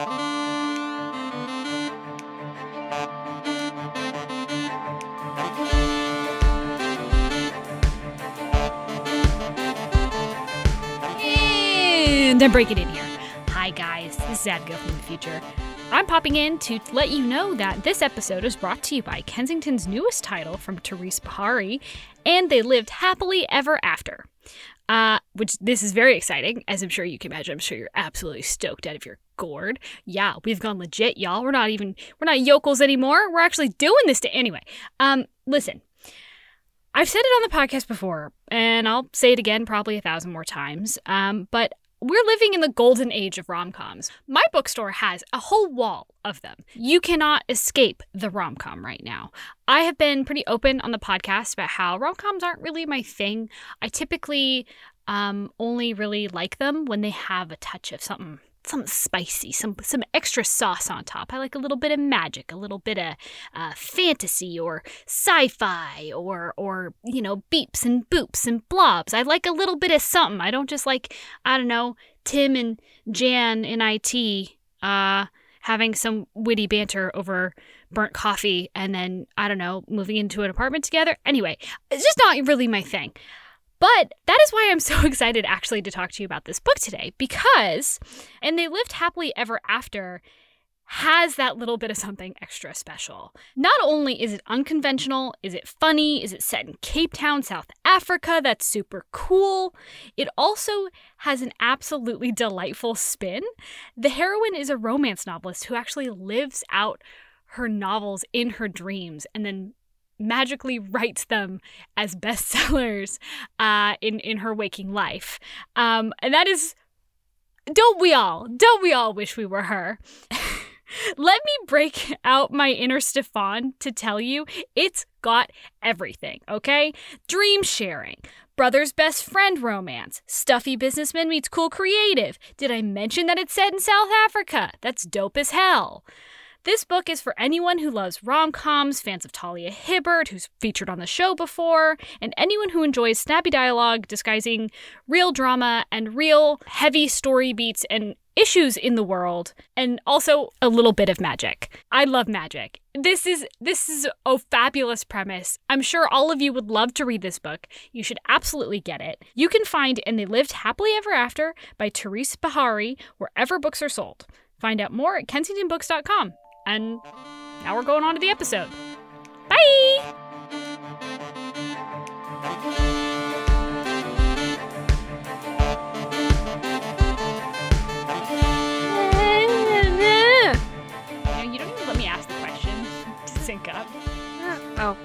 And I'm breaking in here. Hi, guys. This is Abigail from the future. I'm popping in to let you know that this episode is brought to you by Kensington's newest title from Therese Beharrie, and they lived happily ever after. Uh, which this is very exciting, as I'm sure you can imagine. I'm sure you're absolutely stoked out of your gourd. Yeah, we've gone legit, y'all. We're not even we're not yokels anymore. We're actually doing this to anyway. Um, listen. I've said it on the podcast before, and I'll say it again probably a thousand more times. Um, but we're living in the golden age of rom coms. My bookstore has a whole wall of them. You cannot escape the rom com right now. I have been pretty open on the podcast about how rom coms aren't really my thing. I typically um, only really like them when they have a touch of something something spicy, some some extra sauce on top. I like a little bit of magic, a little bit of uh, fantasy or sci-fi or or you know beeps and boops and blobs. I like a little bit of something. I don't just like I don't know Tim and Jan in IT uh, having some witty banter over burnt coffee and then I don't know moving into an apartment together. Anyway, it's just not really my thing. But that is why I'm so excited actually to talk to you about this book today because And They Lived Happily Ever After has that little bit of something extra special. Not only is it unconventional, is it funny, is it set in Cape Town, South Africa, that's super cool, it also has an absolutely delightful spin. The heroine is a romance novelist who actually lives out her novels in her dreams and then magically writes them as bestsellers uh, in in her waking life, um, and that is. Don't we all? Don't we all wish we were her? Let me break out my inner Stefon to tell you it's got everything, okay? Dream sharing, brother's best friend romance, stuffy businessman meets cool creative. Did I mention that it's set in South Africa? That's dope as hell. This book is for anyone who loves rom coms, fans of Talia Hibbert, who's featured on the show before, and anyone who enjoys snappy dialogue disguising real drama and real heavy story beats and issues in the world and also a little bit of magic. I love magic. This is this is a fabulous premise. I'm sure all of you would love to read this book. You should absolutely get it. You can find And They Lived Happily Ever After by Therese Beharrie wherever books are sold. Find out more at kensingtonbooks.com. And now we're going on to the episode. Bye! You, don't even let me ask the question to sync up. Uh, oh.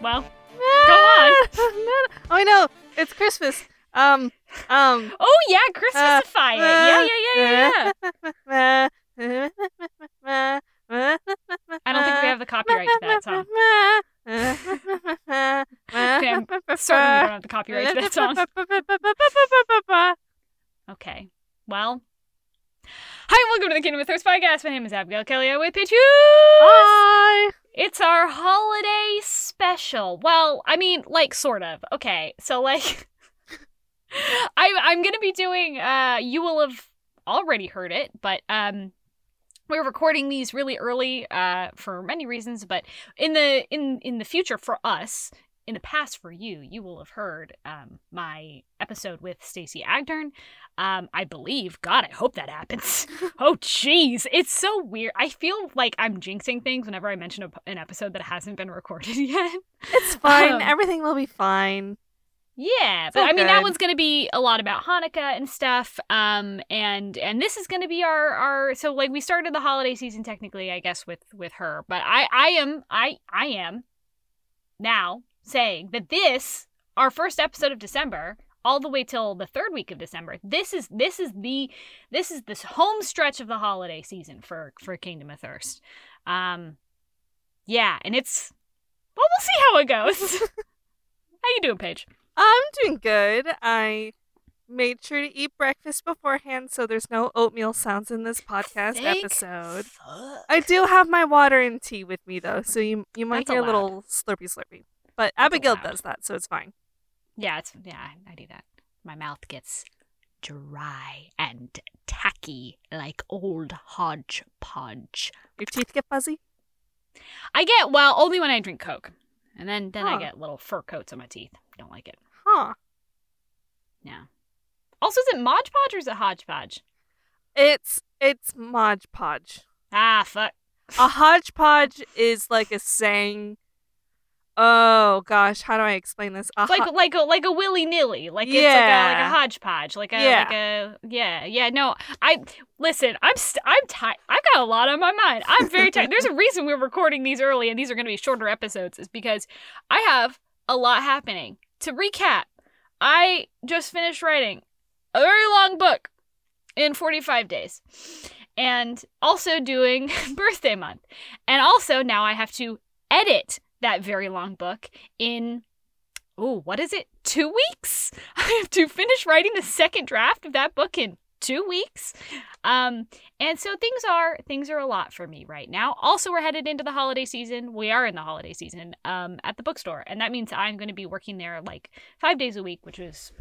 Well, ah, go on. oh, I know. It's Christmas. Um, um. Oh yeah, Christmasify uh, it. Uh, yeah, yeah, yeah, yeah. I don't think we have the copyright to that song. Okay, I'm certain we don't have the copyright to that song. Okay. Well. Hi, and welcome to the Kingdom of Thirst podcast. My name is Abigail Kelly. I'm with Pitch Hi. It's our holiday special. Well, I mean, like, sort of. Okay, so like, I I'm gonna be doing. Uh, you will have already heard it, but um, we're recording these really early uh, for many reasons but in the in in the future for us in the past for you you will have heard um, my episode with Stacey Agdern um, I believe God I hope that happens oh jeez it's so weird I feel like I'm jinxing things whenever I mention a, an episode that hasn't been recorded yet It's fine. Um, Everything will be fine. Yeah, but So I mean that one's gonna be a lot about Hanukkah and stuff. Um, and and this is gonna be our our so like we started the holiday season technically, I guess with with her, but I I am I I am now saying that this our first episode of December all the way till the third week of December. This is this is the this is this home stretch of the holiday season for for Kingdom of Thirst. Um, yeah, and it's well, we'll see how it goes. how you doing, Paige? I'm doing good. I made sure to eat breakfast beforehand so there's no oatmeal sounds in this podcast Thank episode. fuck. I do have my water and tea with me though, so you you might That's hear a little slurpy slurpy. But Abigail allowed. does that, so it's fine. Yeah, it's yeah, I do that. My mouth gets dry and tacky like old hodgepodge. Your teeth get fuzzy? I get well only when I drink Coke, and then then I get little fur coats on my teeth. Don't like it. Huh. Yeah. Also, is it Mod Podge or is it Hodgepodge? It's it's Mod Podge. Ah, fuck. A hodgepodge is like a saying. Oh gosh, how do I explain this? A like ho- like a like a willy nilly, like it's like a like Yeah. a hodgepodge, like a Yeah. like a yeah yeah. No, I listen. I'm st- I'm tired. I've got a lot on my mind. I'm very tired. There's a reason we're recording these early, and these are going to be shorter episodes, is because I have a lot happening. To recap, I just finished writing a very long book in 45 days. And also doing birthday month. And also now I have to edit that very long book in oh, what is it? 2 weeks? I have to finish writing the second draft of that book in 2 weeks. Um and so things are things are a lot for me right now. Also we're headed into the holiday season. We are in the holiday season um at the bookstore and that means I'm going to be working there like 5 days a week, which is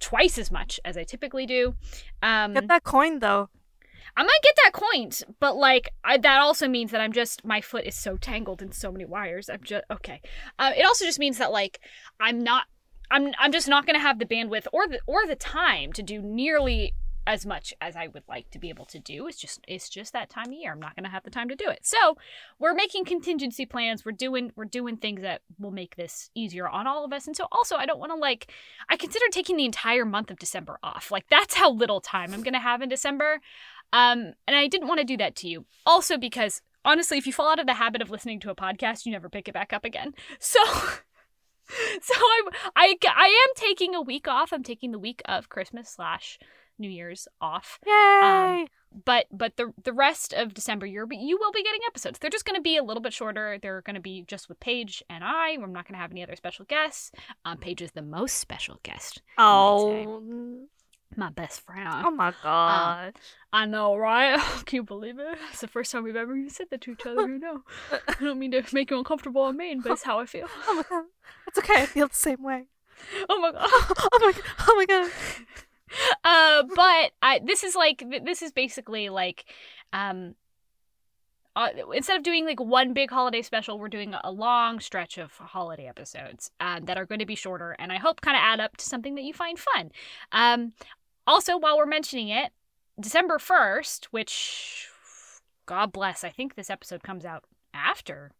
twice as much as I typically do. Um get that coin though. I might get that coined, but like I, that also means that I'm just my foot is so tangled in so many wires. I'm just okay. Uh, it also just means that like I'm not. I'm I'm just not gonna have the bandwidth or the or the time to do nearly as much as I would like to be able to do. It's just it's just that time of year. I'm not gonna have the time to do it. So we're making contingency plans. We're doing we're doing things that will make this easier on all of us. And so also I don't want to like I consider taking the entire month of December off. Like that's how little time I'm gonna have in December. Um, and I didn't want to do that to you. Also because honestly, if you fall out of the habit of listening to a podcast, you never pick it back up again. So so I'm I I am taking a week off. I'm taking the week of Christmas slash New Year's off. Yay! But but the the rest of December you're you will be getting episodes. They're just going to be a little bit shorter. They're going to be just with Paige and I. We're not going to have any other special guests. Um, Paige is the most special guest. oh, My best friend. oh my god. I know, right? Can you believe it? It's the first time we've ever even said that to each other. You know, I don't mean to make you uncomfortable or mean, but it's how I feel. oh my god. It's okay. I feel the same way. Oh my god. oh my. Oh my god. uh, but I this is like this is basically like, um. Uh, instead of doing like one big holiday special, we're doing a long stretch of holiday episodes um, that are going to be shorter, and I hope kind of add up to something that you find fun. Um, also, while we're mentioning it, December first, which God bless, I think this episode comes out after.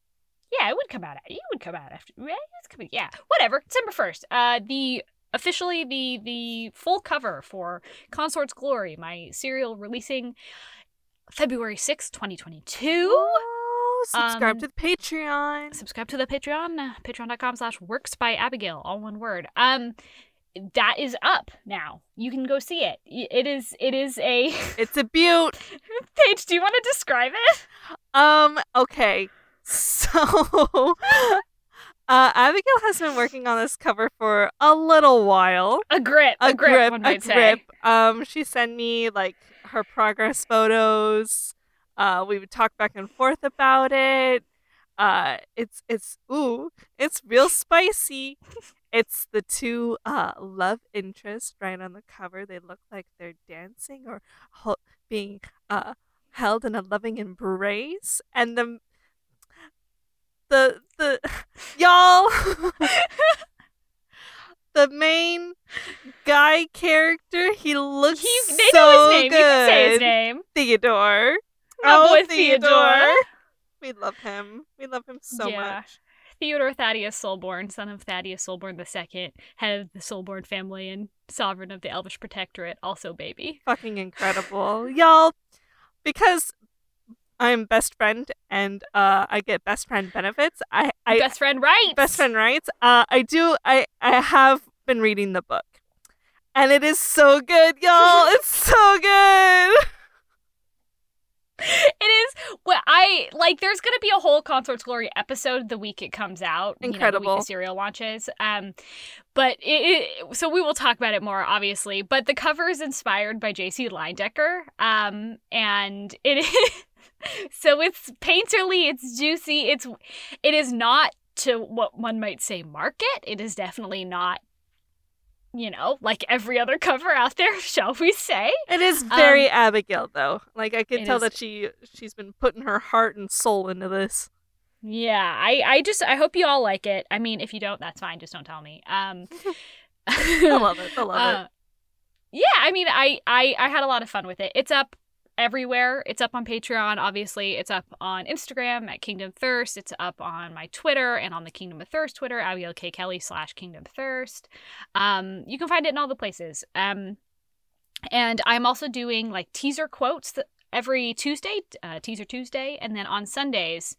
Yeah, it would come out. It would come out after. yeah, It's coming. Yeah, whatever. December first. Uh, the officially the the full cover for Consort's Glory, my serial releasing February sixth, twenty twenty two. Oh, subscribe Um, to the Patreon. Subscribe to the Patreon, patreon.com slash works by Abigail, all one word. Um, that is up now. You can go see it. It is. It is a. It's a beaut. Paige, do you want to describe it? Um, okay. So uh Abigail has been working on this cover for a little while. A grip. A, grip, One a say. grip. Um she sent me like her progress photos. Uh we would talk back and forth about it. Uh it's it's ooh, it's real spicy. It's the two uh love interests right on the cover. They look like they're dancing or ho- being uh held in a loving embrace and the the the y'all the main guy character he looks He, they so know his name. good You can say his name. Theodore My oh boy Theodore. we love him we love him so Yeah. much Theodore Thaddeus Solborn, son of Thaddeus Solborn II, head of the Solborn family and sovereign of the Elvish Protectorate, also baby. fucking incredible y'all because I'm best friend and uh I get best friend benefits I I Best friend rights. best friend rights. Uh, I do. I I have been reading the book, and it is so good, y'all. it's so good. It is what I like. There's gonna be a whole Consort's Glory episode the week it comes out. You know, the week Incredible. the serial launches. Um, but it, it, so we will talk about it more, obviously. But the cover is inspired by J.C. Leyendecker. Um, and it is so it's painterly, it's juicy, it's it is not to what one might say market. It is definitely not you know, like every other cover out there, shall we say? It is very Um, Abigail though. Like I can tell is- that she she's been putting her heart and soul into this. Yeah, I, I just I hope you all like it. I mean, if you don't, that's fine. Just don't tell me. Um, I love it. I love uh, yeah, I mean, I, I I had a lot of fun with it. It's up everywhere. It's up on Patreon, obviously. It's up on Instagram at Kingdom Thirst. It's up on my Twitter and on the Kingdom of Thirst Twitter, Abigail K Kelly slash Kingdom Thirst. Um, you can find it in all the places. Um, and I'm also doing like teaser quotes th- every Tuesday, uh, teaser Tuesday, and then on Sundays,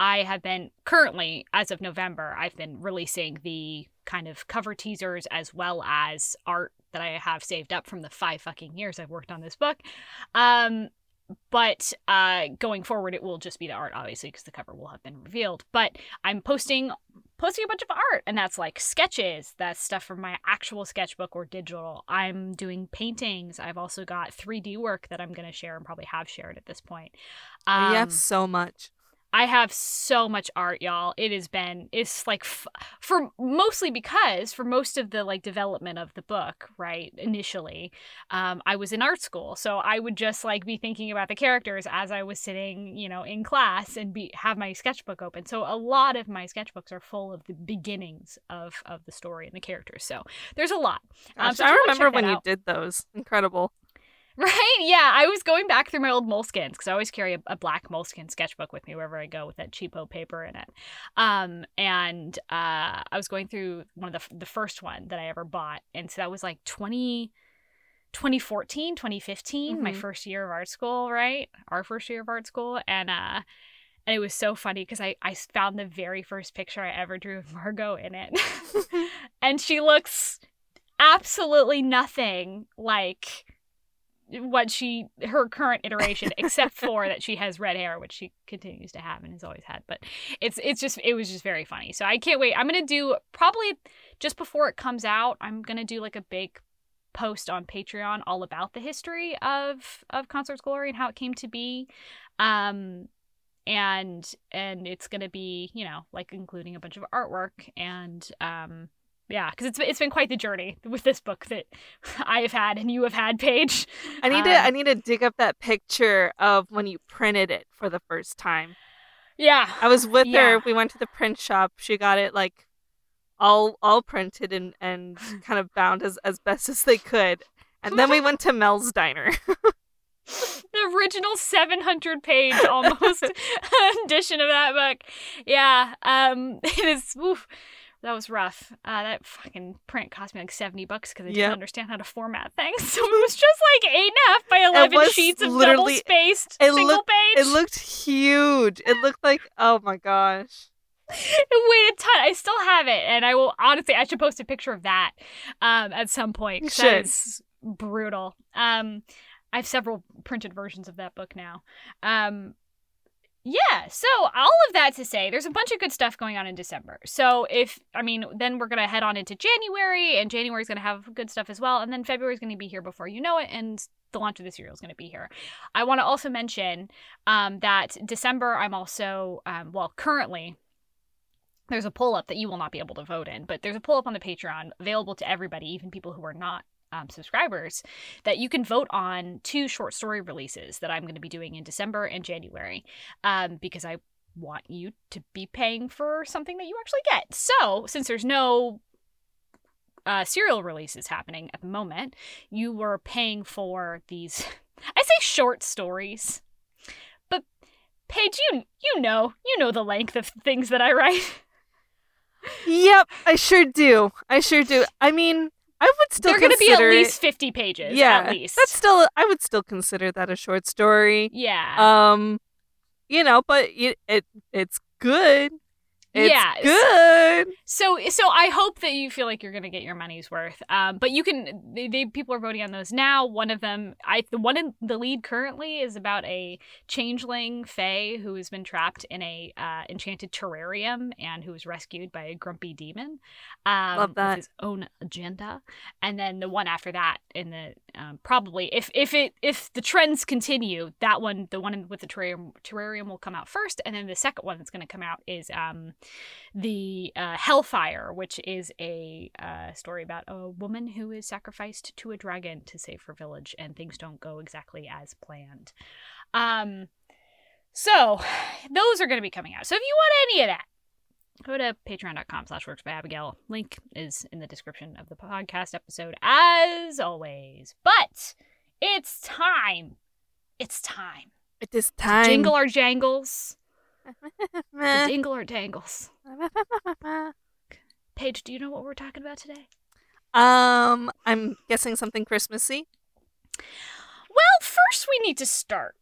I have been currently, as of November, I've been releasing the kind of cover teasers as well as art that I have saved up from the five fucking years I've worked on this book. Um, but uh, going forward, it will just be the art, obviously, because the cover will have been revealed. But I'm posting posting a bunch of art, and that's like sketches. That's stuff from my actual sketchbook or digital. I'm doing paintings. I've also got 3D work that I'm going to share and probably have shared at this point. Um, you have so much. I have so much art, y'all. It has been it's like f- for mostly because for most of the like development of the book, right? Initially, um, I was in art school, so I would just like be thinking about the characters as I was sitting, you know, in class and be have my sketchbook open. So a lot of my sketchbooks are full of the beginnings of of the story and the characters. So there's a lot. Um, Gosh, so I remember when you did those. Incredible. Right? Yeah, I was going back through my old moleskins because I always carry a, a black moleskin sketchbook with me wherever I go with that cheapo paper in it. Um, and uh, I was going through one of the the first one that I ever bought, and so that was like 20, 2014, 2015, my Mhm. first year of art school, right? Our first year of art school, and uh, and it was so funny because I I found the very first picture I ever drew of Margot in it, and she looks absolutely nothing like what she her current iteration except for that she has red hair which she continues to have and has always had. But it's it's just it was just very funny. So i can't wait. I'm gonna do probably just before it comes out i'm gonna do like a big post on patreon all about the history of of consort's glory and how it came to be. Um and and it's gonna be you know like including a bunch of artwork and um yeah because it's, it's been quite the journey with this book that i have had and you have had paige I need to Um, I need to dig up that picture of when you printed it for the first time. yeah I was with Yeah. her. We went to the print shop. She got it like all all printed and and kind of bound as as best as they could. And then we went to Mel's Diner. the original 700 page almost edition of that book yeah um it is oof, that was rough uh that fucking print cost me like 70 bucks because i didn't Yep. understand how to format things so it was just like eight and a half by 11 was sheets of double spaced single looked- page It looked huge. It looked like oh my gosh. it weighed a ton. I still have it, and I will honestly. I should post a picture of that um, at some point. You that is brutal. Um, I have several printed versions of that book now. Um, yeah, so all of that to say, there's a bunch of good stuff going on in December. So if I mean, then we're gonna head on into January, and January's gonna have good stuff as well, and then February's gonna be here before you know it, and the launch of the serial is gonna be here. I want to also mention um, that December, I'm also um, well currently there's a poll up that you will not be able to vote in, but there's a poll up on the Patreon available to everybody, even people who are not um, subscribers, that you can vote on two short story releases that I'm going to be doing in December and January um, because I want you to be paying for something that you actually get. So, since there's no uh, serial releases happening at the moment, you were paying for these, I say short stories, but Paige, you you know you know the length of things that I write. Yep, I sure do. I sure do. I mean, I would still They're going to be at least 50 pages. yeah, At least. That's still I would still consider that a short story. yeah. Um, you know, but it, it it's good. It's Yeah, good. so so I hope that you feel like you're going to get your money's worth. Um, but you can. They, they people are voting on those now. One of them, I the one in the lead currently is about a changeling fae who has been trapped in a uh, enchanted terrarium and who was rescued by a grumpy demon. Um, Love that. With his own agenda. And then the one after that, in the um, probably if if it if the trends continue, that one the one with the terrarium terrarium will come out first, and then the second one that's going to come out is um the uh, Hellfire, which is a uh, story about a woman who is sacrificed to a dragon to save her village, and things don't go exactly as planned. Um, so those are going to be coming out. So if you want any of that, go to patreon.com slash works by abigail link is in the description of the podcast episode as always but it's time it's time It is to time. jingle our jangles to jingle our dangles paige do you know what we're talking about today um, I'm guessing something Christmassy. well first we need to start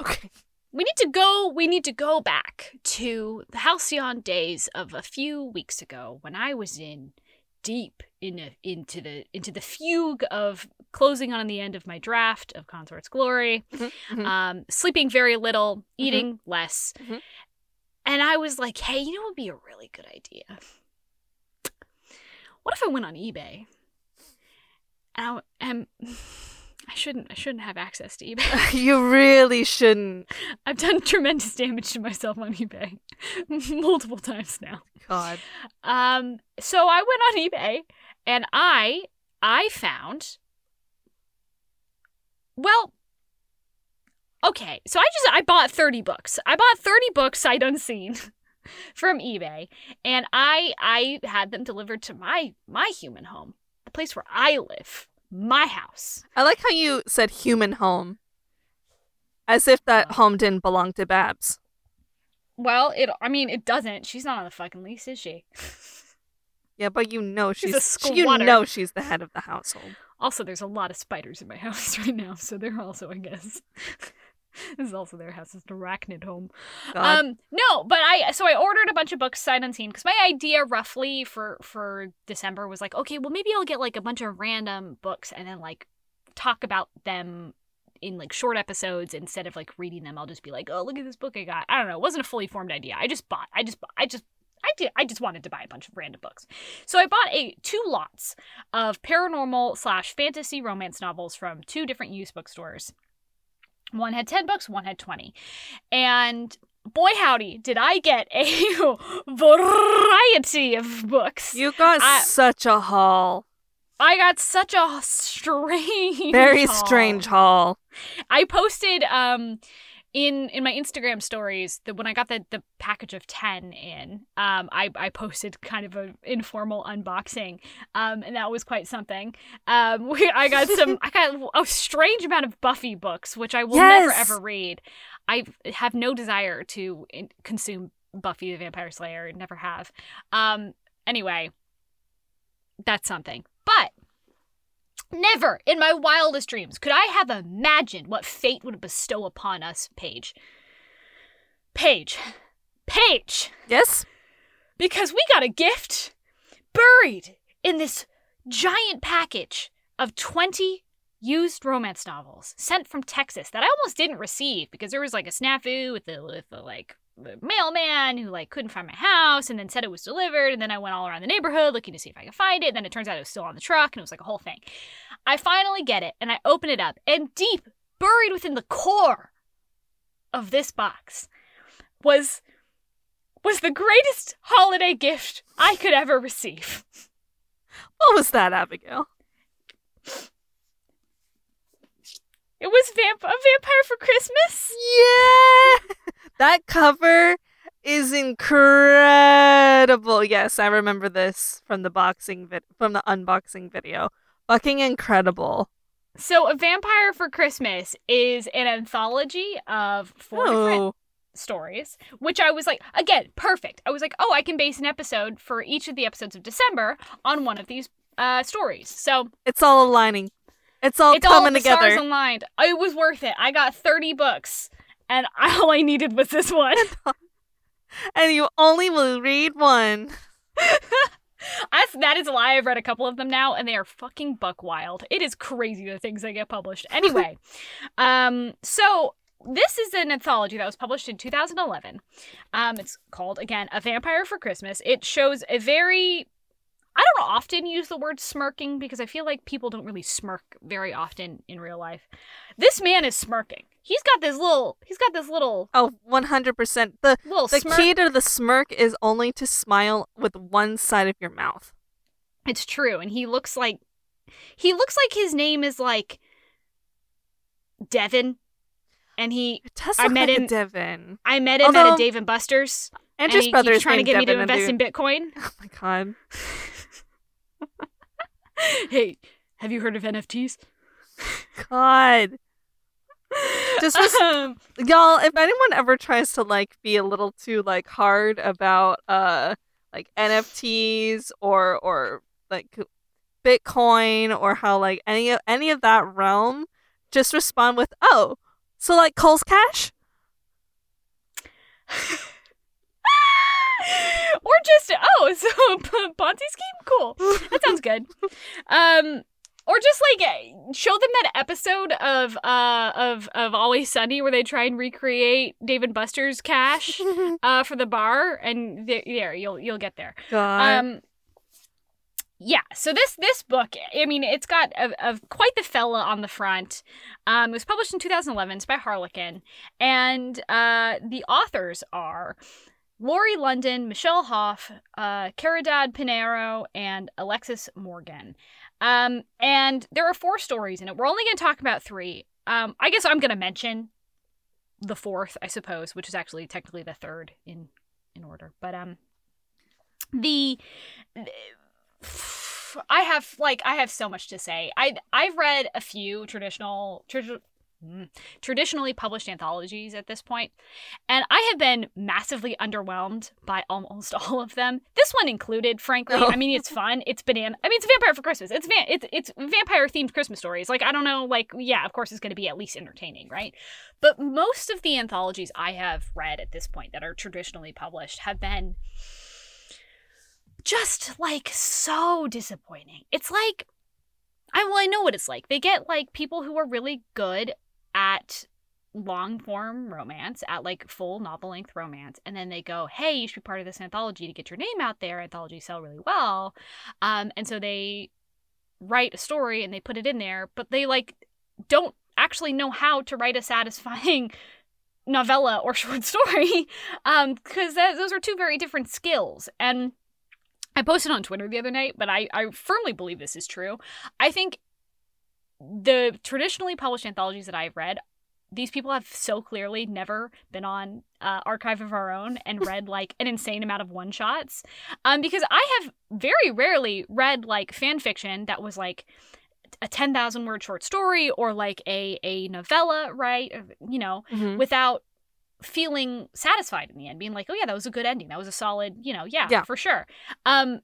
Okay. we need to go we need to go back to the halcyon days of a few weeks ago when i was in deep in a, into the into the fugue of closing on the end of my draft of consort's glory Mhm, mhm. um sleeping very little eating less Mhm. and i was like hey you know what would be a really good idea what if i went on ebay and, I, and I shouldn't I shouldn't have access to eBay. you really shouldn't. I've done tremendous damage to myself on eBay multiple times now. God. Um, so I went on eBay and I I found well okay, so I just I bought 30 books. I bought 30 books sight unseen from eBay and I I had them delivered to my my human home, the place where I live, my house. I like how you said human home. As if that home didn't belong to Babs. Well, it I mean it doesn't. She's not on the fucking lease, is she? Yeah, but you know She's she's, you know she's the head of the household. Also, there's a lot of spiders in my house right now, so they're also, I guess. this is also their house. It's an arachnid home. God. Um, no, but I so I ordered a bunch of books sight unseen because my idea roughly for for December was like, okay, well maybe I'll get like a bunch of random books and then like talk about them in like short episodes instead of like reading them. I'll just be like, oh look at this book I got. I don't know. It wasn't a fully formed idea. I just bought. I just. I just. I did. I just wanted to buy a bunch of random books, so I bought a two lots of paranormal slash fantasy romance novels from two different used bookstores. One had 10 books, one had 20. And boy howdy, did I get a variety of books. you got I- such a haul. I got such a strange Very haul. strange haul. I posted um in in my Instagram stories that when I got the the package of 10 in, um I I posted kind of an informal unboxing. Um and that was quite something. Um we, I got some I got a strange amount of Buffy books which I will never ever read. I have no desire to in- consume Buffy the Vampire Slayer, never have. Um anyway, that's something. But Never in my wildest dreams could I have imagined what fate would bestow upon us, Paige. Paige. Paige! Yes? Because we got a gift buried in this giant package of 20 used romance novels sent from Texas that I almost didn't receive because there was like a snafu with the with the like mailman who like couldn't find my house and then said it was delivered and then I went all around the neighborhood looking to see if I could find it and then it turns out it was still on the truck and it was like a whole thing. I finally get it and I open it up and deep buried within the core of this box was was the greatest holiday gift I could ever receive. What was that, Abigail? It was vamp- a vampire for Christmas. Yeah! That cover is incredible. Yes, I remember this from the boxing vid- from the unboxing video. Fucking incredible. So, a vampire for Christmas is an anthology of four different Oh, stories, which I was like, again, perfect. I was like, oh, I can base an episode for each of the episodes of December on one of these uh, stories. So it's all aligning. It's all it's all coming stars together. aligned. It was worth it. I got 30 books, and all I needed was this one. and you only will read one. That's, that is a lie. I've read a couple of them now, and they are fucking buck wild. It is crazy the things that get published. Anyway, um, so this is an anthology that was published in 2011. Um, it's called again "A Vampire for Christmas." It shows a very I don't often use the word smirking because I feel like people don't really smirk very often in real life. This man is smirking. He's got this little. He's got this little. Oh, 100%. The little the smirk. key to the smirk is only to smile with one side of your mouth. It's true, and he looks like he looks like his name is like Devin, and he. I met him- Devin. I met him at a Dave and Buster's, and Andrew's brother keeps is trying to get me to invest in Bitcoin. Oh my god. hey, have you heard of NFTs? God. Just was- Um, y'all if anyone ever tries to like be a little too like hard about uh like nfts or or like bitcoin or how like any of any of that realm just respond with oh so like cole's cash or just oh, so Ponzi scheme, cool. That sounds good. Um, or just like uh, show them that episode of uh of of Always Sunny where they try and recreate David Buster's cash uh for the bar, and th- there you'll you'll get there. god Um, yeah. So this this book, I mean, it's got a, a quite the fella on the front. Um, it was published in 2011. It's by Harlequin, and uh, the authors are Laurie London, Michele Hauf, uh, Caridad Piñeiro, and Alexis Morgan. Um, and there are four stories in it. We're only going to talk about three. Um, I guess I'm going to mention the fourth, I suppose, which is actually technically the third in in order. But um, the I have like I have so much to say. I I've read a few traditional tradi- mm, Hmm. traditionally published anthologies at this point, and I have been massively underwhelmed by almost all of them. This one included, frankly. Oh. I mean, it's oh. fun. It's banana. I mean, it's Vampire for Christmas. It's van- it's it's vampire themed Christmas stories. Like I don't know. Like yeah, of course it's going to be at least entertaining, right? But most of the anthologies I have read at this point that are traditionally published have been just like so disappointing. It's like I well I know what it's like. They get like people who are really good at long form romance, at like full novel length romance, and then they go, "Hey, you should be part of this anthology to get your name out there." Anthologies sell really well, um, and so they write a story and they put it in there, but they like don't actually know how to write a satisfying novella or short story um because those are two very different skills and I posted on Twitter the other night, but I, I firmly believe this is true. I think the traditionally published anthologies that I've read, these people have so clearly never been on uh, Archive of Our Own and read like an insane amount of one shots. Um, because I have very rarely read like fan fiction that was like a 10,000 word short story or like a, a novella, right? You know, Mhm. without feeling satisfied in the end being like oh yeah that was a good ending that was a solid you know yeah, Yeah. for sure um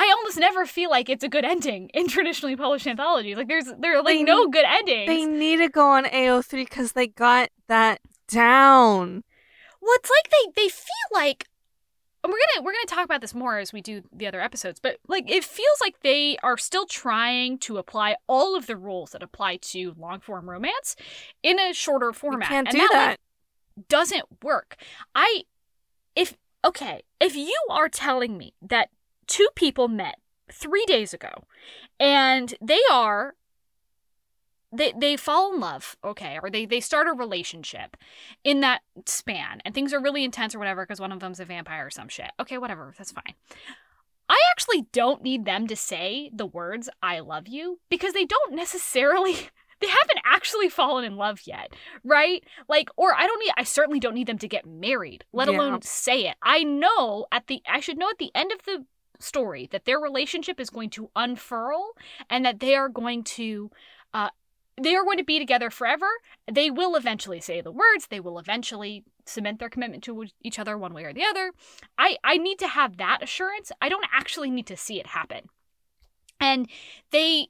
i almost never feel like it's a good ending in traditionally published anthologies. Like there's there are like They no need- good endings. they need to go on ao3 because they got that down. Well it's like they they feel like and we're gonna we're gonna talk about this more as we do the other episodes but like it feels like they are still trying to apply all of the rules that apply to long form romance in a shorter you format. can't And do like, that. doesn't work. I if okay, if you are telling me that two people met 3 days ago and they are they they fall in love, okay, or they they start a relationship in that span and things are really intense or whatever because one of them's a vampire or some shit. Okay, whatever, that's fine. I actually don't need them to say the words I love you because they don't necessarily they haven't actually fallen in love yet, right? Like or I don't need I certainly don't need them to get married, let Yeah. alone say it. I know at the I should know at the end of the story that their relationship is going to unfurl and that they are going to uh they are going to be together forever. They will eventually say the words. They will eventually cement their commitment to each other one way or the other. I, I need to have that assurance. I don't actually need to see it happen. And they,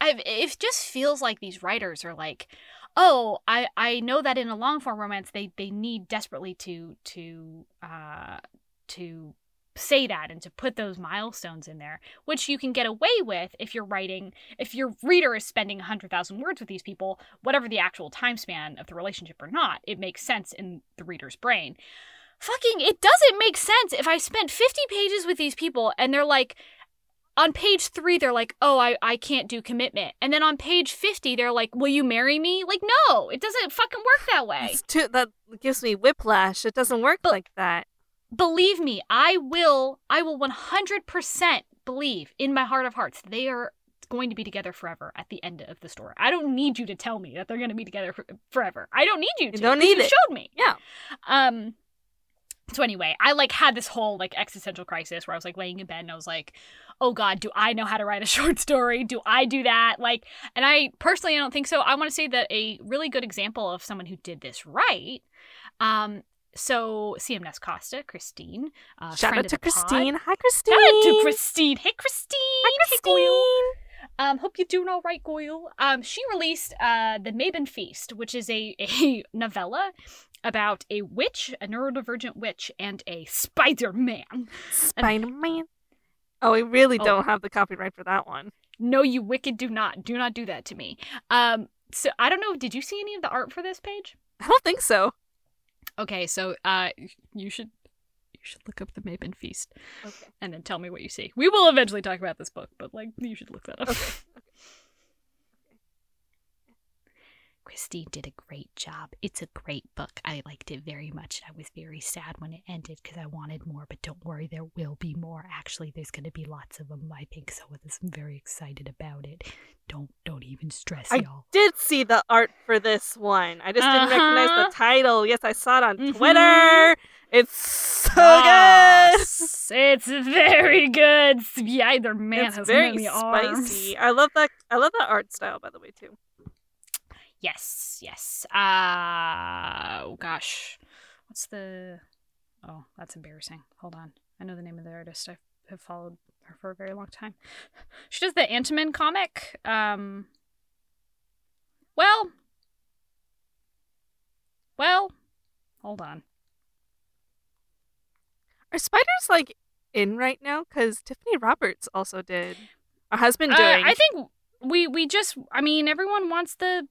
it just feels like these writers are like, oh, I, I know that in a long form romance they, they need desperately to to uh, to say that and to put those milestones in there, which you can get away with if you're writing, if your reader is spending 100,000 words with these people, whatever the actual time span of the relationship or not, it makes sense in the reader's brain. Fucking, it doesn't make sense if I spent 50 pages with these people and they're like, on page three, they're like, oh, I, I can't do commitment. And then on page 50, they're like, will you marry me? Like, no, it doesn't fucking work that way. It's too, that gives me whiplash. It doesn't work But- like that. Believe me, I will, I will 100% believe in my heart of hearts they are going to be together forever at the end of the story. I don't need you to tell me that they're going to be together forever. I don't need you to. don't 'cause need you it. showed me. Yeah. Um. So anyway, I like had this whole like existential crisis where I was like laying in bed and I was like, "Oh God, do I know how to write a short story? Do I do that?" Like, and I personally I don't think so. I want to say that a really good example of someone who did this right. Um. So C.M. Nascosta, Christine, uh, Shout out to the pod. Christine. Hi, Christine. Shout out to Christine. Hey, Christine. Hi, Hey, Goyle. Christine. Um, hope you're doing all right, Goyle. Um, she released uh, The Maben Feast, which is a, a novella about a witch, a neurodivergent witch, and a Spider Man. Spider Man. Oh, we really Oh. don't have the copyright for that one. No, you wicked do not. Do not do that to me. Um, so I don't know. Did you see any of the art for this page? I don't think so. Okay, so uh, you should you should look up The Maben Feast Okay. and then tell me what you see. We will eventually talk about this book, but like you should look that up. Okay. Christine did a great job. It's a great book. I liked it very much. I was very sad when it ended because I wanted more, but don't worry, there will be more. Actually, there's going to be lots of them. I think so. I'm very excited about it. Don't don't even stress, I y'all. I did see the art for this one. I just didn't recognize Uh-huh. the title. Yes, I saw it on Mhm. Twitter. It's so Yes, it's very good. Yeah, either good. man it's has very many arms. spicy. I love that. I love that art style, by the way, too. Yes, yes. Uh oh gosh. What's the Oh, that's embarrassing. Hold on. I know the name of the artist. I have followed her for a very long time. She does the Antiman comic. Um Well Well Hold on. Are spiders like in right now? Because Tiffany Roberts also did. Has been Uh, doing. I think we we just I mean everyone wants the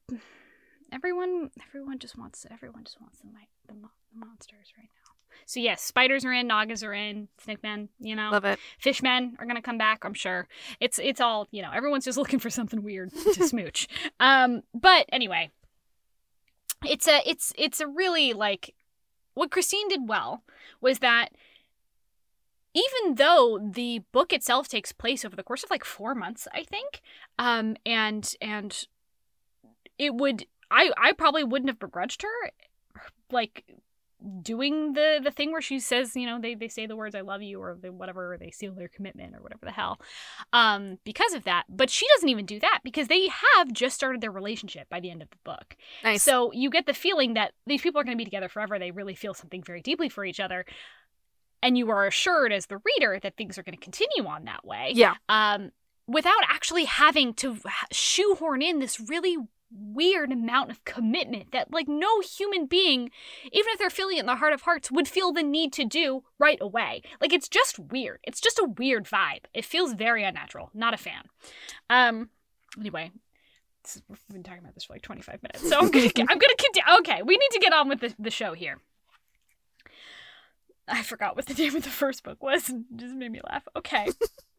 everyone everyone just wants everyone just wants the the, mo- the monsters right now. So yes, spiders are in, nagas are in, snake men, you know. love it. Fishmen are gonna come back, I'm sure. It's it's all you know. Everyone's just looking for something weird to smooch. Um, but anyway, it's a it's it's a really like what Christine did well was that even though the book itself takes place over the course of like four months, I think, um, and and it would I I probably wouldn't have begrudged her like doing the the thing where she says you know they, they say the words i love you or they, whatever or they seal their commitment or whatever the hell um because of that. But she doesn't even do that because they have just started their relationship by the end of the book. Nice. so you get the feeling that these people are going to be together forever. They really feel something very deeply for each other. And you are assured as the reader that things are going to continue on that way. Yeah. um, without actually having to shoehorn in this really weird amount of commitment that like no human being even if they're feeling it in the heart of hearts would feel the need to do right away. Like it's just weird. It's just a weird vibe. It feels very unnatural. Not a fan. Um anyway this is- we've been talking about this for like 25 minutes so i'm gonna i'm gonna continue okay we need to get on with the, the show here. I forgot what the name of the first book was. And it just made me laugh. Okay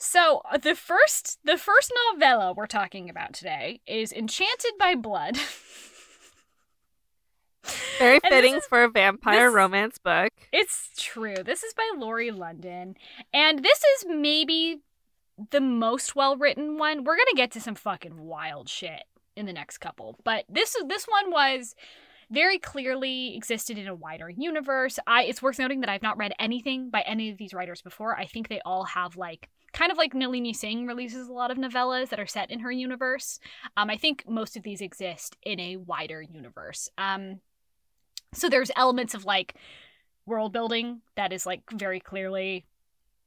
so uh, the first the first novella we're talking about today is Enchanted by Blood. Very fitting is- for a vampire this- romance book. it's true. This is by Laurie London, and this is maybe the most well written one. We're gonna get to some fucking wild shit in the next couple, but this this one was very clearly existed in a wider universe. I it's worth noting that I've not read anything by any of these writers before. I think they all have like kind of like Nalini Singh releases a lot of novellas that are set in her universe. Um, I think most of these exist in a wider universe. Um, so there's elements of like world building that is like very clearly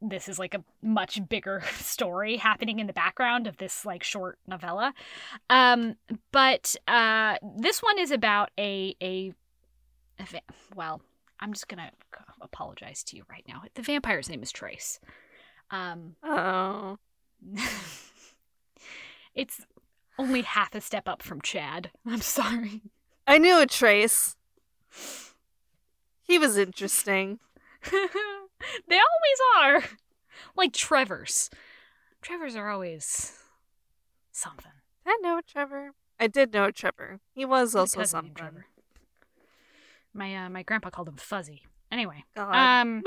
this is like a much bigger story happening in the background of this like short novella um but uh this one is about a a, a well i'm just gonna apologize to you right now the vampire's name is trace um Oh. it's only half a step up from chad i'm sorry I knew a trace. He was interesting. they always are like Trevor's. Trevor's are always something. I know Trevor. I did know Trevor. He was also something. Trevor. My uh, my grandpa called him Fuzzy. Anyway, God. um,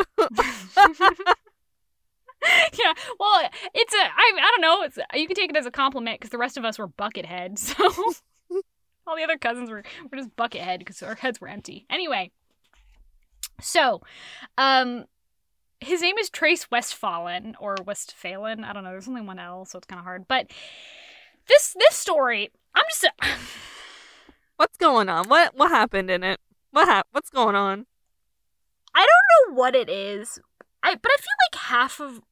yeah. Well, it's a I I don't know. It's you can take it as a compliment because the rest of us were buckethead, so all the other cousins were were just buckethead because our heads were empty. Anyway, so, um. His name is Trace Westfalen or Westphalen. I don't know. There's only one L, so it's kind of hard. But this this story, I'm just What's going on? What what happened in it? What hap- What's going on? I don't know what it is. I but I feel like half of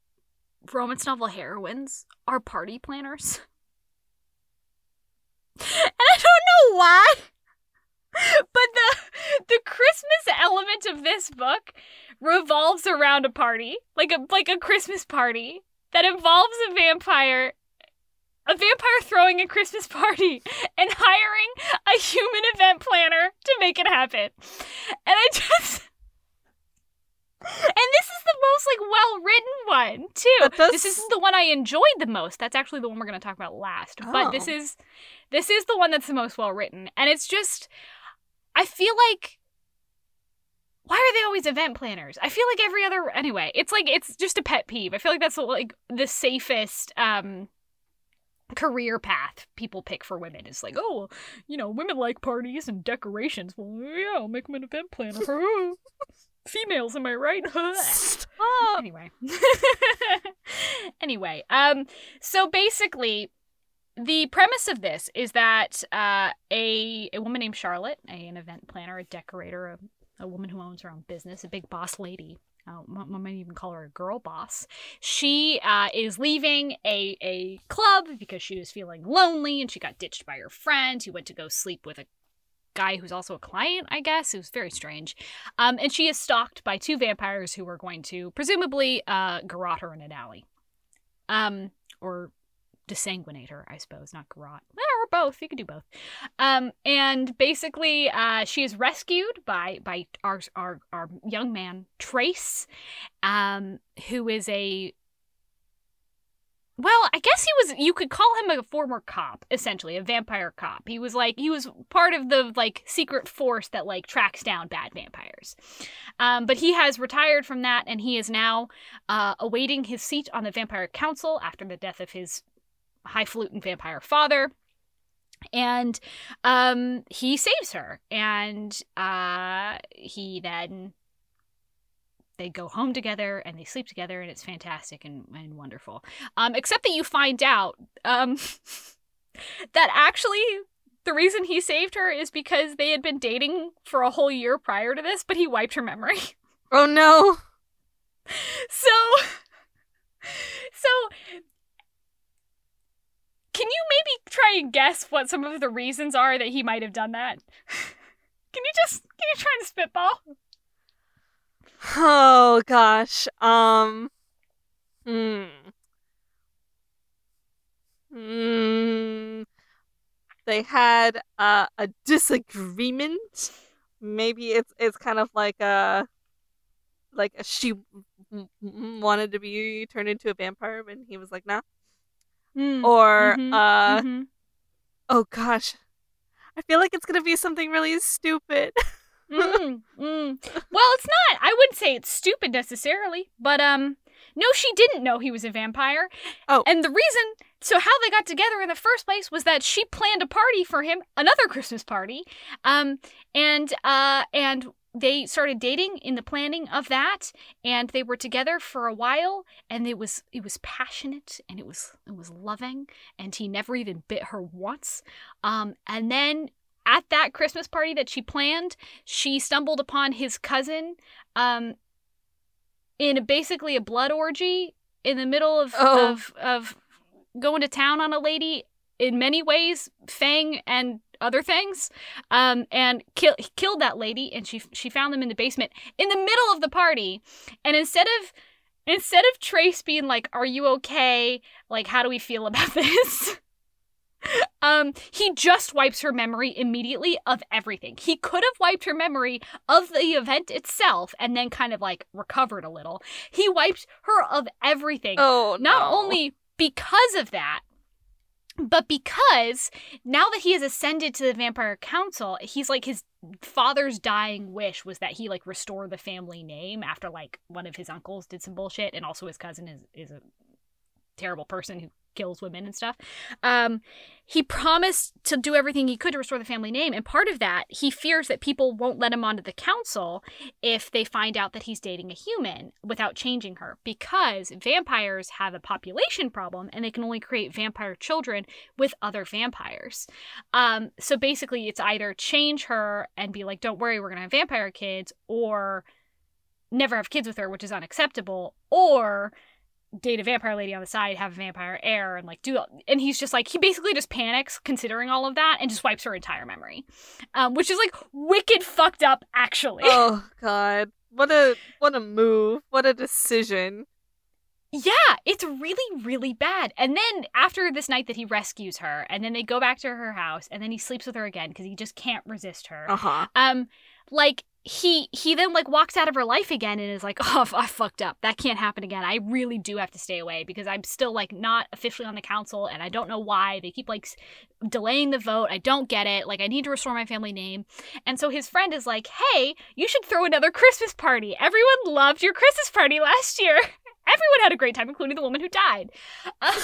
romance novel heroines are party planners. And I don't know why. But the the Christmas element of this book revolves around a party, like a like a Christmas party that involves a vampire a vampire throwing a Christmas party and hiring a human event planner to make it happen. And I just and this is the most like well written one too. But this- is the one I enjoyed the most. That's actually the one we're going to talk about last. But this Oh. is this is the one that's the most well written, and it's just I feel like why are they always event planners? I feel like every other anyway. It's like it's just a pet peeve. I feel like that's like the safest um career path people pick for women is like, oh, you know, women like parties and decorations. Well, yeah, I'll make them an event planner. Females, am I right? Stop. anyway. anyway, um, so basically, the premise of this is that uh, a a woman named Charlotte, a, an event planner, a decorator, a, a woman who owns her own business, a big boss lady. Uh, one might even call her a girl boss. She uh, is leaving a, a club because she was feeling lonely and she got ditched by her friend who went to go sleep with a guy who's also a client, I guess. It was very strange. Um, and she is stalked by two vampires who are going to presumably uh, garrote her in an alley. Um, or desanguinate her, I suppose, not garrote. Well, or both. You could do both. Um, and basically, uh, she is rescued by by our our, our young man Trace, um, who is a well, I guess he was. You could call him a former cop, essentially a vampire cop. He was like he was part of the like secret force that like tracks down bad vampires. Um, but he has retired from that, and he is now uh, awaiting his seat on the Vampire Council after the death of his highfalutin vampire father. And um, he saves her, and uh, he then they go home together and they sleep together and it's fantastic and, and wonderful. Um, except that you find out um, that actually the reason he saved her is because they had been dating for a whole year prior to this but he wiped her memory. Oh no. so so can you maybe try and guess what some of the reasons are that he might have done that? Can you just can you try and spitball Oh gosh. Um. Hmm. Hmm. They had uh, a disagreement. Maybe it's it's kind of like a like a, she wanted to be turned into a vampire, and he was like, "Nah." Mm, Or mhm, uh, mhm. oh gosh, I feel like it's gonna be something really stupid. mm, mm. Well, it's not. I wouldn't say it's stupid necessarily, but um, no, she didn't know he was a vampire. Oh. and the reason, so how they got together in the first place was that she planned a party for him, another Christmas party, um, and uh, and they started dating in the planning of that, and they were together for a while, and it was it was passionate and it was it was loving, and he never even bit her once, um, and then at that Christmas party that she planned, she stumbled upon his cousin um, in basically a blood orgy in the middle of, Oh. of of going to town on a lady in many ways, Fang and other things, um, and kill, killed that lady. And she she found them in the basement in the middle of the party. And instead of instead of Trace being like, "Are you okay? Like, how do we feel about this?" Um, he just wipes her memory immediately of everything. He could have wiped her memory of the event itself and then kind of like recovered a little. He wiped her of everything. Oh, Not no. only because of that, but because now that he has ascended to the vampire council, he's like his father's dying wish was that he like restore the family name after like one of his uncles did some bullshit and also his cousin is is a terrible person who kills women and stuff. Um, he promised to do everything he could to restore the family name, and part of that, he fears that people won't let him onto the council if they find out that he's dating a human without changing her, because vampires have a population problem and they can only create vampire children with other vampires. Um, so basically, it's either change her and be like, "Don't worry, we're gonna have vampire kids," or never have kids with her, which is unacceptable, or date a vampire lady on the side, have a vampire heir, and like do. And he's just like he basically just panics considering all of that and just wipes her entire memory, um, which is like wicked fucked up actually. Oh god. What a what a move. What a decision. Yeah, it's really, really bad. And then after this night that he rescues her, and then they go back to her house, and then he sleeps with her again because he just can't resist her. Uh-huh. Um, like he he then like walks out of her life again and is like, oh, I fucked up. That can't happen again. I really do have to stay away because I'm still like not officially on the council, and I don't know why they keep like delaying the vote. I don't get it. Like I need to restore my family name. And so his friend is like, hey, you should throw another Christmas party. Everyone loved your Christmas party last year. Everyone had a great time, including the woman who died. Um,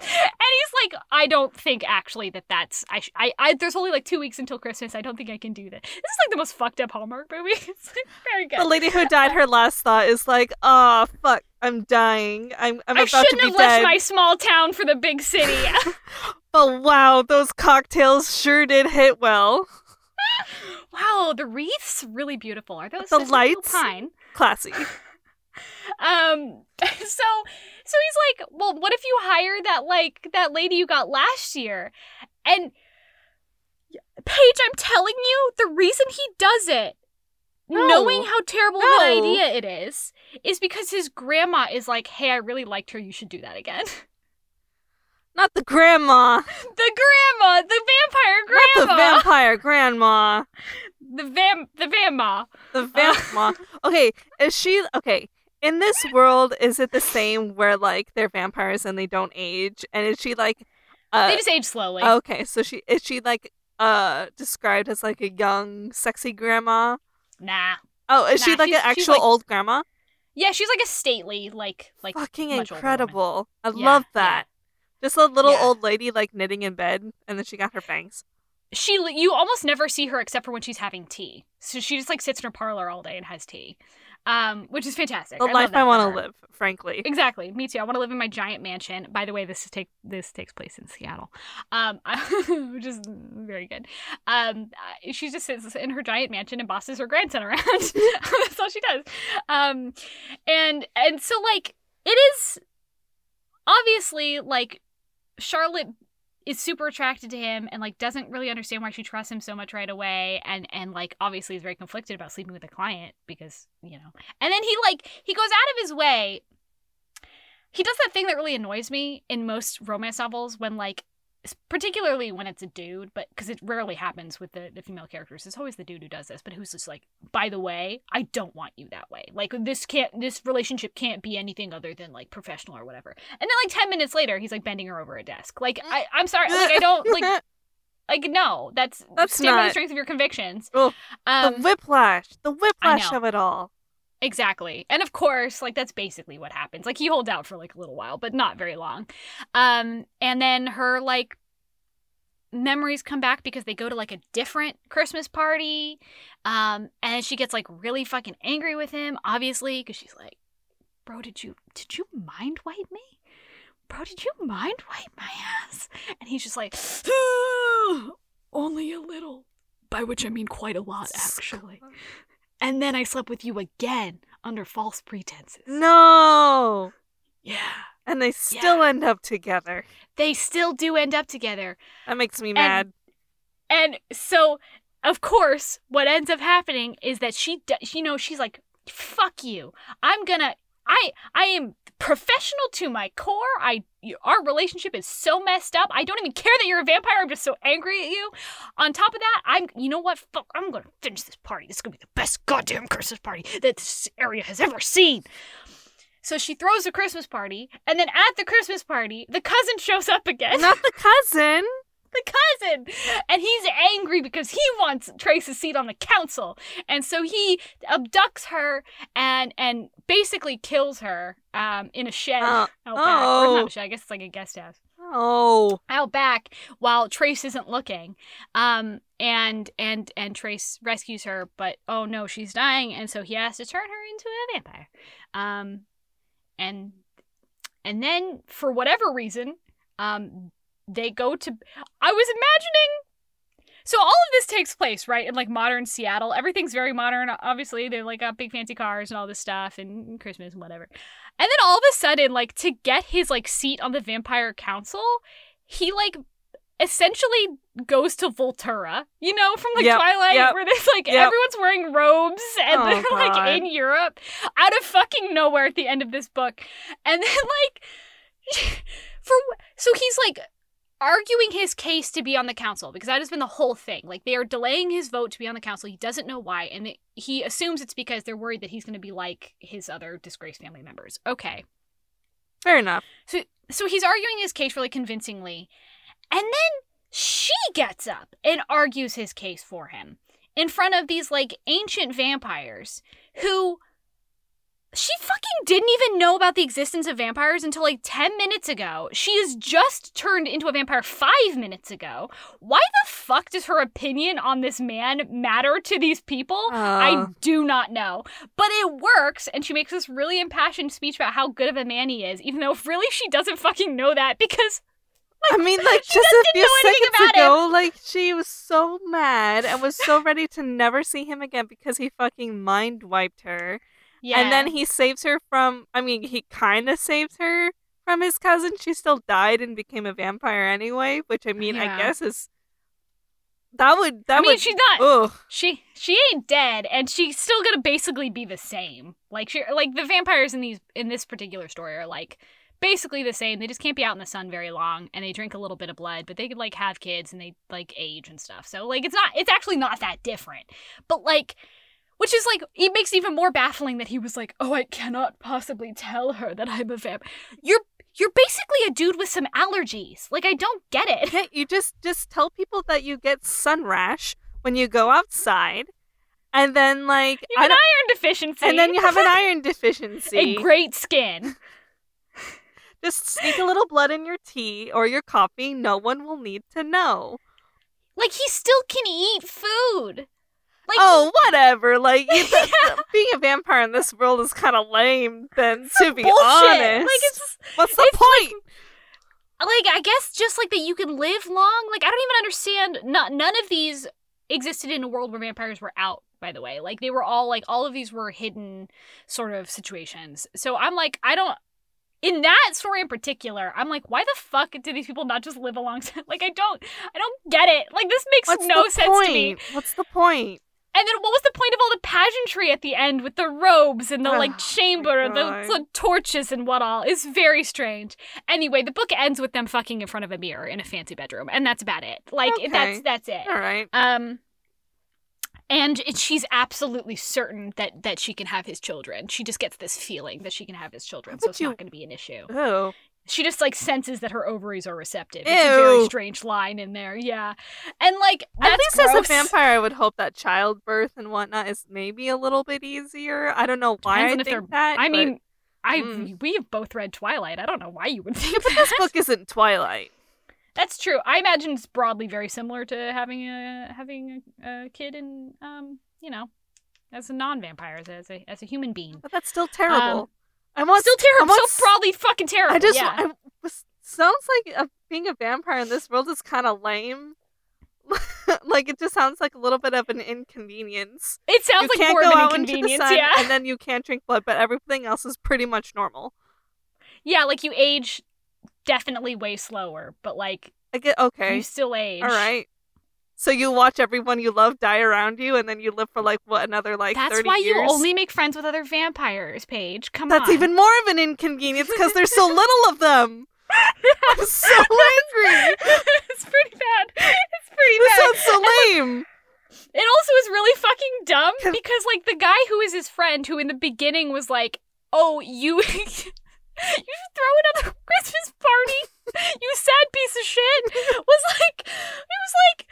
and he's like, I don't think actually that that's I, sh- I I there's only like two weeks until Christmas. I don't think I can do that. This is like the most fucked up Hallmark movie. It's like very good. The lady who died, her last thought is like, "Oh fuck, I'm dying. I'm I'm I about to be dead. I shouldn't have left my small town for the big city. But wow, those cocktails sure did hit well. wow, the wreaths really beautiful. Are those The that's like little lights? pine? Classy. Um, so so he's like, well, what if you hire that like that lady you got last year? And Paige, I'm telling you, the reason he does it, No. knowing how terrible an idea it is, is because his grandma is like, hey, I really liked her. You should do that again. Not the grandma. the grandma, the vampire grandma. Not the grandma, vampire grandma. the vam, the vamma. The vampire. okay, is she okay? In this world, is it the same where like they're vampires and they don't age? And is she like, uh, they just age slowly. okay? So she is she like uh described as like a young, sexy grandma? Nah. Oh, is she like an actual like, old grandma? Yeah, she's like a stately, like like Fucking much older woman. incredible! I Yeah, love yeah. that. Just a little Yeah. old lady like knitting in bed, and then she got her fangs. she you almost never see her except for when she's having tea. So she just like sits in her parlor all day and has tea, um, which is fantastic. The I life I want to live, frankly. Exactly, me too. I want to live in my giant mansion. By the way, this is take this takes place in Seattle, um, which is very good. Um, uh, she just sits in her giant mansion and bosses her grandson around. That's all she does. Um, and and so like it is obviously like Charlotte is super attracted to him and like doesn't really understand why she trusts him so much right away and and like obviously is very conflicted about sleeping with a client because you know. And then he like he goes out of his way. He does that thing that really annoys me in most romance novels when like particularly when it's a dude but because it rarely happens with the, the female characters. It's always the dude who does this but who's just like by the way i don't want you that way. Like this can't this relationship can't be anything other than like professional or whatever. And then like 10 minutes later he's like bending her over a desk. Like I, i'm sorry like i don't like like no that's That's stand by the strength of your convictions. Oh, um the whiplash, the whiplash of it all. Exactly. And of course, like that's basically what happens. Like he holds out for like a little while, but not very long. Um and then her like memories come back because they go to like a different Christmas party. Um and she gets like really fucking angry with him, obviously, because she's like, "Bro, did you did you mind wipe me? Bro, did you mind wipe my ass?" And he's just like, "Only a little." By which I mean quite a lot, actually. And then I slept with you again under false pretenses. No, Yeah. and they still end up together. They still do end up together. That makes me mad. And so, of course, what ends up happening is that she, you know, she's like, fuck you. I'm gonna. I I am professional to my core. I our relationship is so messed up. I don't even care that you're a vampire. I'm just so angry at you. On top of that, I'm you know what? Fuck, I'm gonna finish this party. This is gonna be the best goddamn Christmas party that this area has ever seen. So she throws a Christmas party, and then at the Christmas party, the cousin shows up again. Not the cousin. the cousin. And he's angry because he wants Trace's seat on the council. And so he abducts her and and basically kills her um, in a shed Uh, out back. Or oh. not a shed, I guess it's like a guest house. Oh. Out back while Trace isn't looking. Um and and and Trace rescues her, but oh no, she's dying, and so he has to turn her into a vampire. Um and and then for whatever reason, um they go to I was imagining so all of this takes place, right, in like modern Seattle. Everything's very modern. Obviously, they're like got big fancy cars and all this stuff and Christmas and whatever. And then all of a sudden, like to get his like seat on the vampire council, he like essentially goes to Volterra, you know, from like Yep, Twilight, yep, where there's like yep. everyone's wearing robes and Oh, they're like God. in Europe, out of fucking nowhere at the end of this book, and then like for so he's like arguing his case to be on the council because that has been the whole thing. Like they are delaying his vote to be on the council. He doesn't know why, and it, he assumes it's because they're worried that he's going to be like his other disgraced family members. Okay, Fair enough. so he's arguing his case really convincingly, and then she gets up and argues his case for him in front of these like ancient vampires who she fucking didn't even know about the existence of vampires until like 10 minutes ago. She is just turned into a vampire 5 minutes ago. Why the fuck does her opinion on this man matter to these people? I Uh, do not know. But it works, and she makes this really impassioned speech about how good of a man he is, even though really she doesn't fucking know that because I mean, like just a few seconds ago, like she was so mad and was so ready to never see him again because he fucking mind wiped her. Yeah. And then he saves her from. I mean, he kind of saves her from his cousin. She still died and became a vampire anyway, which I mean, Yeah. I guess is that would that I mean, would. she's not. Ugh. She she ain't dead, and she's still gonna basically be the same. Like she like the vampires in these in this particular story are like basically the same. They just can't be out in the sun very long, and they drink a little bit of blood, but they could like have kids and they like age and stuff. So like it's not it's actually not that different. But like. Which is like it makes it even more baffling that he was like, "Oh, I cannot possibly tell her that I'm a vamp." You're you're basically a dude with some allergies. Like I don't get it. Yeah, you just just tell people that you get sun rash when you go outside, and then like You have an iron deficiency. and then you have an iron deficiency. a great skin. Just sneak a little blood in your tea or your coffee. No one will need to know. Like he still can eat food. Like oh, whatever. Like you- th- th- being a vampire in this world is kind of lame. Then to be bullshit. honest, Like it's what's the it's point? like I guess just like that you can live long. Like I don't even understand. Not none of these existed in a world where vampires were out. By the way, like they were all like all of these were hidden sort of situations. So I'm like I don't. In that story in particular, I'm like, why the fuck do these people not just live alongside? Like, I don't, I don't get it. Like, this makes What's no sense point? to me. What's the point? And then what was the point of all the pageantry at the end with the robes and the Oh, like chamber and the, the torches and what all? It's very strange. Anyway, the book ends with them fucking in front of a mirror in a fancy bedroom, and that's about it. Like Okay. that's that's it. All right. Um and it, she's absolutely certain that that she can have his children. She just gets this feeling that she can have his children, so it's you- not going to be an issue. Oh, She just like senses that her ovaries are receptive. It's a very strange line in there, yeah. And like at least gross. as a vampire, I would hope that childbirth and whatnot is maybe a little bit easier. I don't know why Depends I think that. I but- mean, I Mm. we have both read Twilight. I don't know why you would think but that. this book isn't Twilight. That's true. I imagine it's broadly very similar to having a having a, a kid and um you know as a non-vampire as a as a, as a human being. But that's still terrible. Um, I want Still terrible. I want So broadly fucking terrible. I just yeah. I sounds like a, being a vampire in this world is kind of lame. like it just sounds like a little bit of an inconvenience. it sounds you like can't more go of an out into the inconvenience. sun, yeah. and then you can't drink blood, but everything else is pretty much normal. yeah, like you age definitely way slower, but like I get okay, you still age. all right. So you watch everyone you love die around you, and then you live for like what another like That's 30 why years. you only make friends with other vampires, Paige. Come That's on. That's even more of an inconvenience because there's so little of them. I'm so angry. it's pretty bad. It's pretty This bad. sounds so lame. It also is really fucking dumb 'Cause- because like the guy who is his friend who in the beginning was like, "Oh, you you should throw another Christmas party. You sad piece of shit." Was like it was like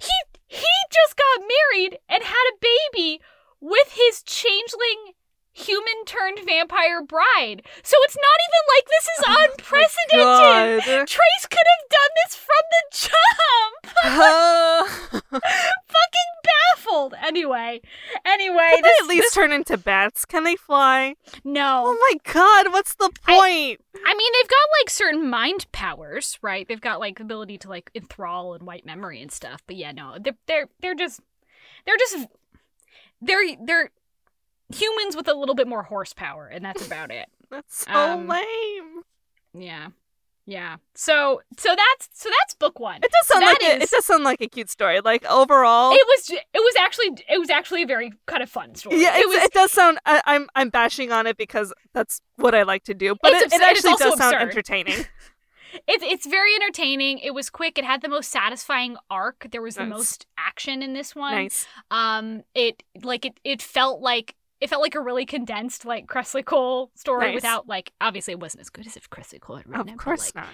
he he just got married and had a baby with his changeling human turned vampire bride. So it's not even like this is unprecedented. Trace could have done this from the jump. Uh, fucking baffled. Anyway, anyway, Can they this, at least this- turn into bats? Can they fly? no. Oh my god, what's the point? I mean, they've got like certain mind powers, right? They've got like the ability to like enthrall and white memory and stuff. But yeah, no, they're they're they're just they're just they're they're humans with a little bit more horsepower, and that's about it. That's so Um, lame. Yeah, yeah. So so that's so that's book one. It does sound that like a, it does sound like a cute story. Like overall, It was it was actually it was actually a very kind of fun story. yeah, it was it does sound. I, I'm I'm bashing on it because that's what I like to do. But it, it abs- and it's actually does sound entertaining. It's it's very entertaining. It was quick. It had the most satisfying arc. There was the most action in this one. nice. Um, it like it it felt like it felt like a really condensed like Kresley Cole story Nice. without like obviously it wasn't as good as if Kresley Cole had written Of it. but, course like,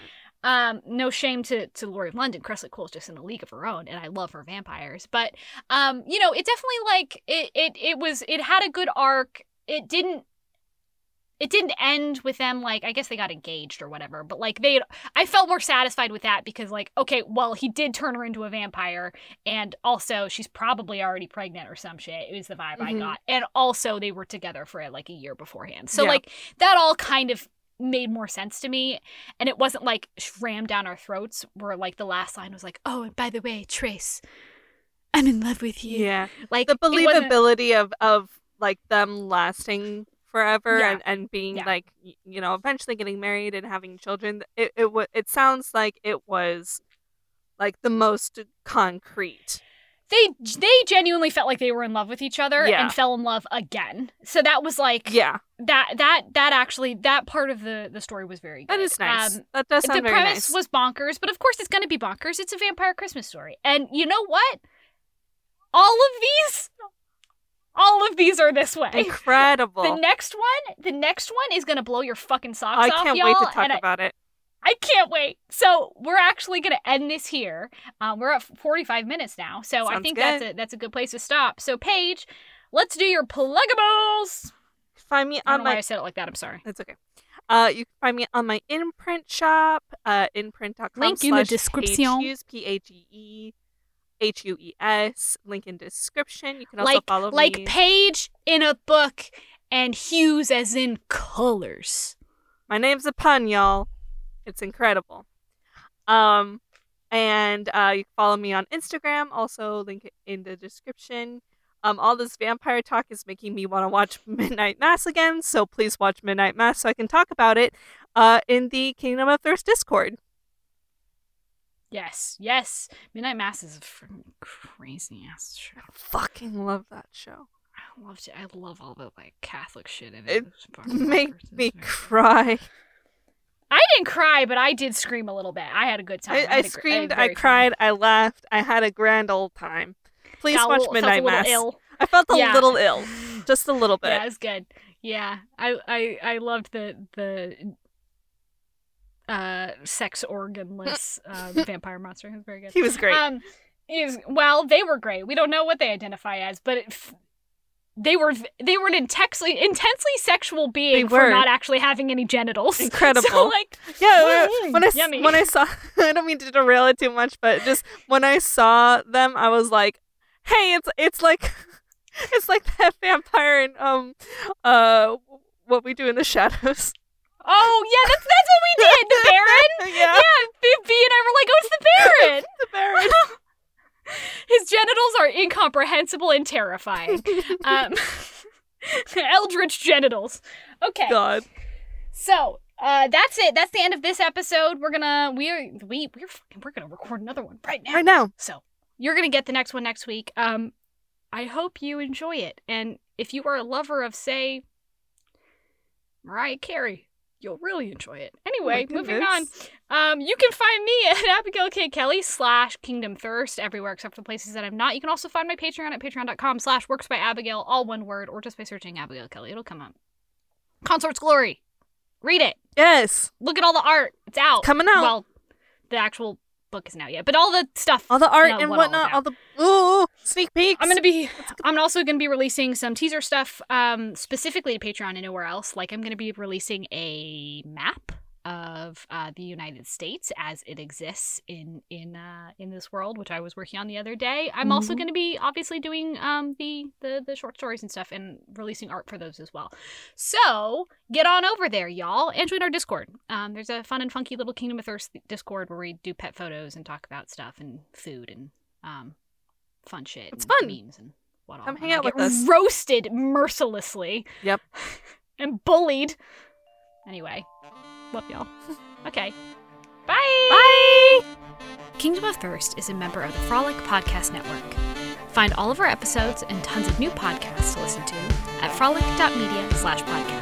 not. um, no shame to to Laurie of London. Kresley Cole's just in a league of her own, and I love her vampires. But um, you know, it definitely like it it it was it had a good arc. It didn't. It didn't end with them like I guess they got engaged or whatever, but like they I felt more satisfied with that because like okay, well he did turn her into a vampire and also she's probably already pregnant or some shit. It was the vibe I Mhm. got. And also they were together for like a year beforehand. So Yeah. like that all kind of made more sense to me and it wasn't like rammed down our throats where like the last line was like oh and by the way trace i'm in love with you Yeah, like the believability of of like them lasting forever Yeah. and, and being Yeah. like you know eventually getting married and having children. It it wa- it sounds like it was like the most concrete. they they genuinely felt like they were in love with each other Yeah. and fell in love again so that was like Yeah, that that that actually that part of the the story was very good that is nice. Um, that does sound the very premise nice. was bonkers, but of course it's going to be bonkers. It's a vampire Christmas story. And you know what? All of these all of these are this way. Incredible. The next one, the next one is going to blow your fucking socks I off, can't y'all. wait to talk and I- about it. I can't wait. So we're actually going to end this here. Um, we're at 45 minutes now, so I think good. that's a that's a good place to stop. So Paige, let's do your pluggables. Find me I don't on know why I said it like that. I'm sorry. That's okay. Uh, you can find me on my imprint shop, uh, imprint.com Link in the description. slash description. H-U-S, P-A-G-E, H-U-E-S. Link in description. You can also like follow like me. Like page in a book and hues as in colors. My name's a pun, y'all. It's incredible. Um, and uh, you can follow me on Instagram. Also, link in the description. Um, all this vampire talk is making me want to watch Midnight Mass again. So please watch Midnight Mass so I can talk about it. Uh, in the Kingdom of Thirst Discord. Yes, yes. Midnight Mass is a freaking crazy ass show. I fucking love that show. I loved it. I love all the like Catholic shit in it. It Made me cry. I didn't cry, but I did scream a little bit. I had a good time. I, I gr- screamed, I fun- cried, I laughed, I had a grand old time. Please Got watch little- felt Midnight a Mass. Ill. I felt a Yeah. little ill, just a little bit. Yeah, it was good. Yeah, I I I loved the the uh sex organless uh, vampire monster. It was very good. He was great. Um, is well, they were great. We don't know what they identify as, but f- they were they were an intensely intensely sexual being for not actually having any genitals. Incredible. So like, Yeah, Mm, when I yummy. when I saw, I don't mean to derail it too much, but just when I saw them, I was like, "Hey, it's it's like, it's like that vampire in um, uh, what we do in the shadows." Oh yeah, that's that's what we did. The Baron. yeah, Yeah, B, B and I were like, oh, it's the Baron. the Baron. His genitals are incomprehensible and terrifying. Um, eldritch genitals. Okay. God, So uh, that's it. That's the end of this episode. We're gonna we're we we're fucking, we're gonna record another one right now. right now. So you're gonna get the next one next week. Um, I hope you enjoy it, and if you are a lover of, say, Mariah Carey, you'll really enjoy it. Anyway, moving on. Um, you can find me at Abigail K. Kelly slash Kingdom Thirst everywhere except for the places that I'm not. You can also find my Patreon at patreon.com slash works by Abigail, all one word, or just by searching Abigail Kelly. It'll come up. Consort's Glory. Read it. Yes. Look at all the art. It's out. Coming out. Well, the actual book isn't out yet, but all the stuff. all the art No, and what all whatnot, out. all the ooh sneak peeks. I'm gonna be. I'm also gonna be releasing some teaser stuff, um, specifically to Patreon and nowhere else. Like I'm gonna be releasing a map of uh, the United States as it exists in in uh, in this world, which I was working on the other day. I'm also Mhm. gonna be obviously doing um, the, the the short stories and stuff and releasing art for those as well. So get on over there, y'all, and join our Discord. Um, there's a fun and funky little Kingdom of Thirst Discord where we do pet photos and talk about stuff and food and um, fun shit. It's and fun. memes and what all. Come and hang out get with us. Roasted mercilessly. Yep. and bullied. Anyway, love y'all. Okay. Bye. Bye. Kingdom of Thirst is a member of the Frolic Podcast Network. Find all of our episodes and tons of new podcasts to listen to at frolic.media slash podcast.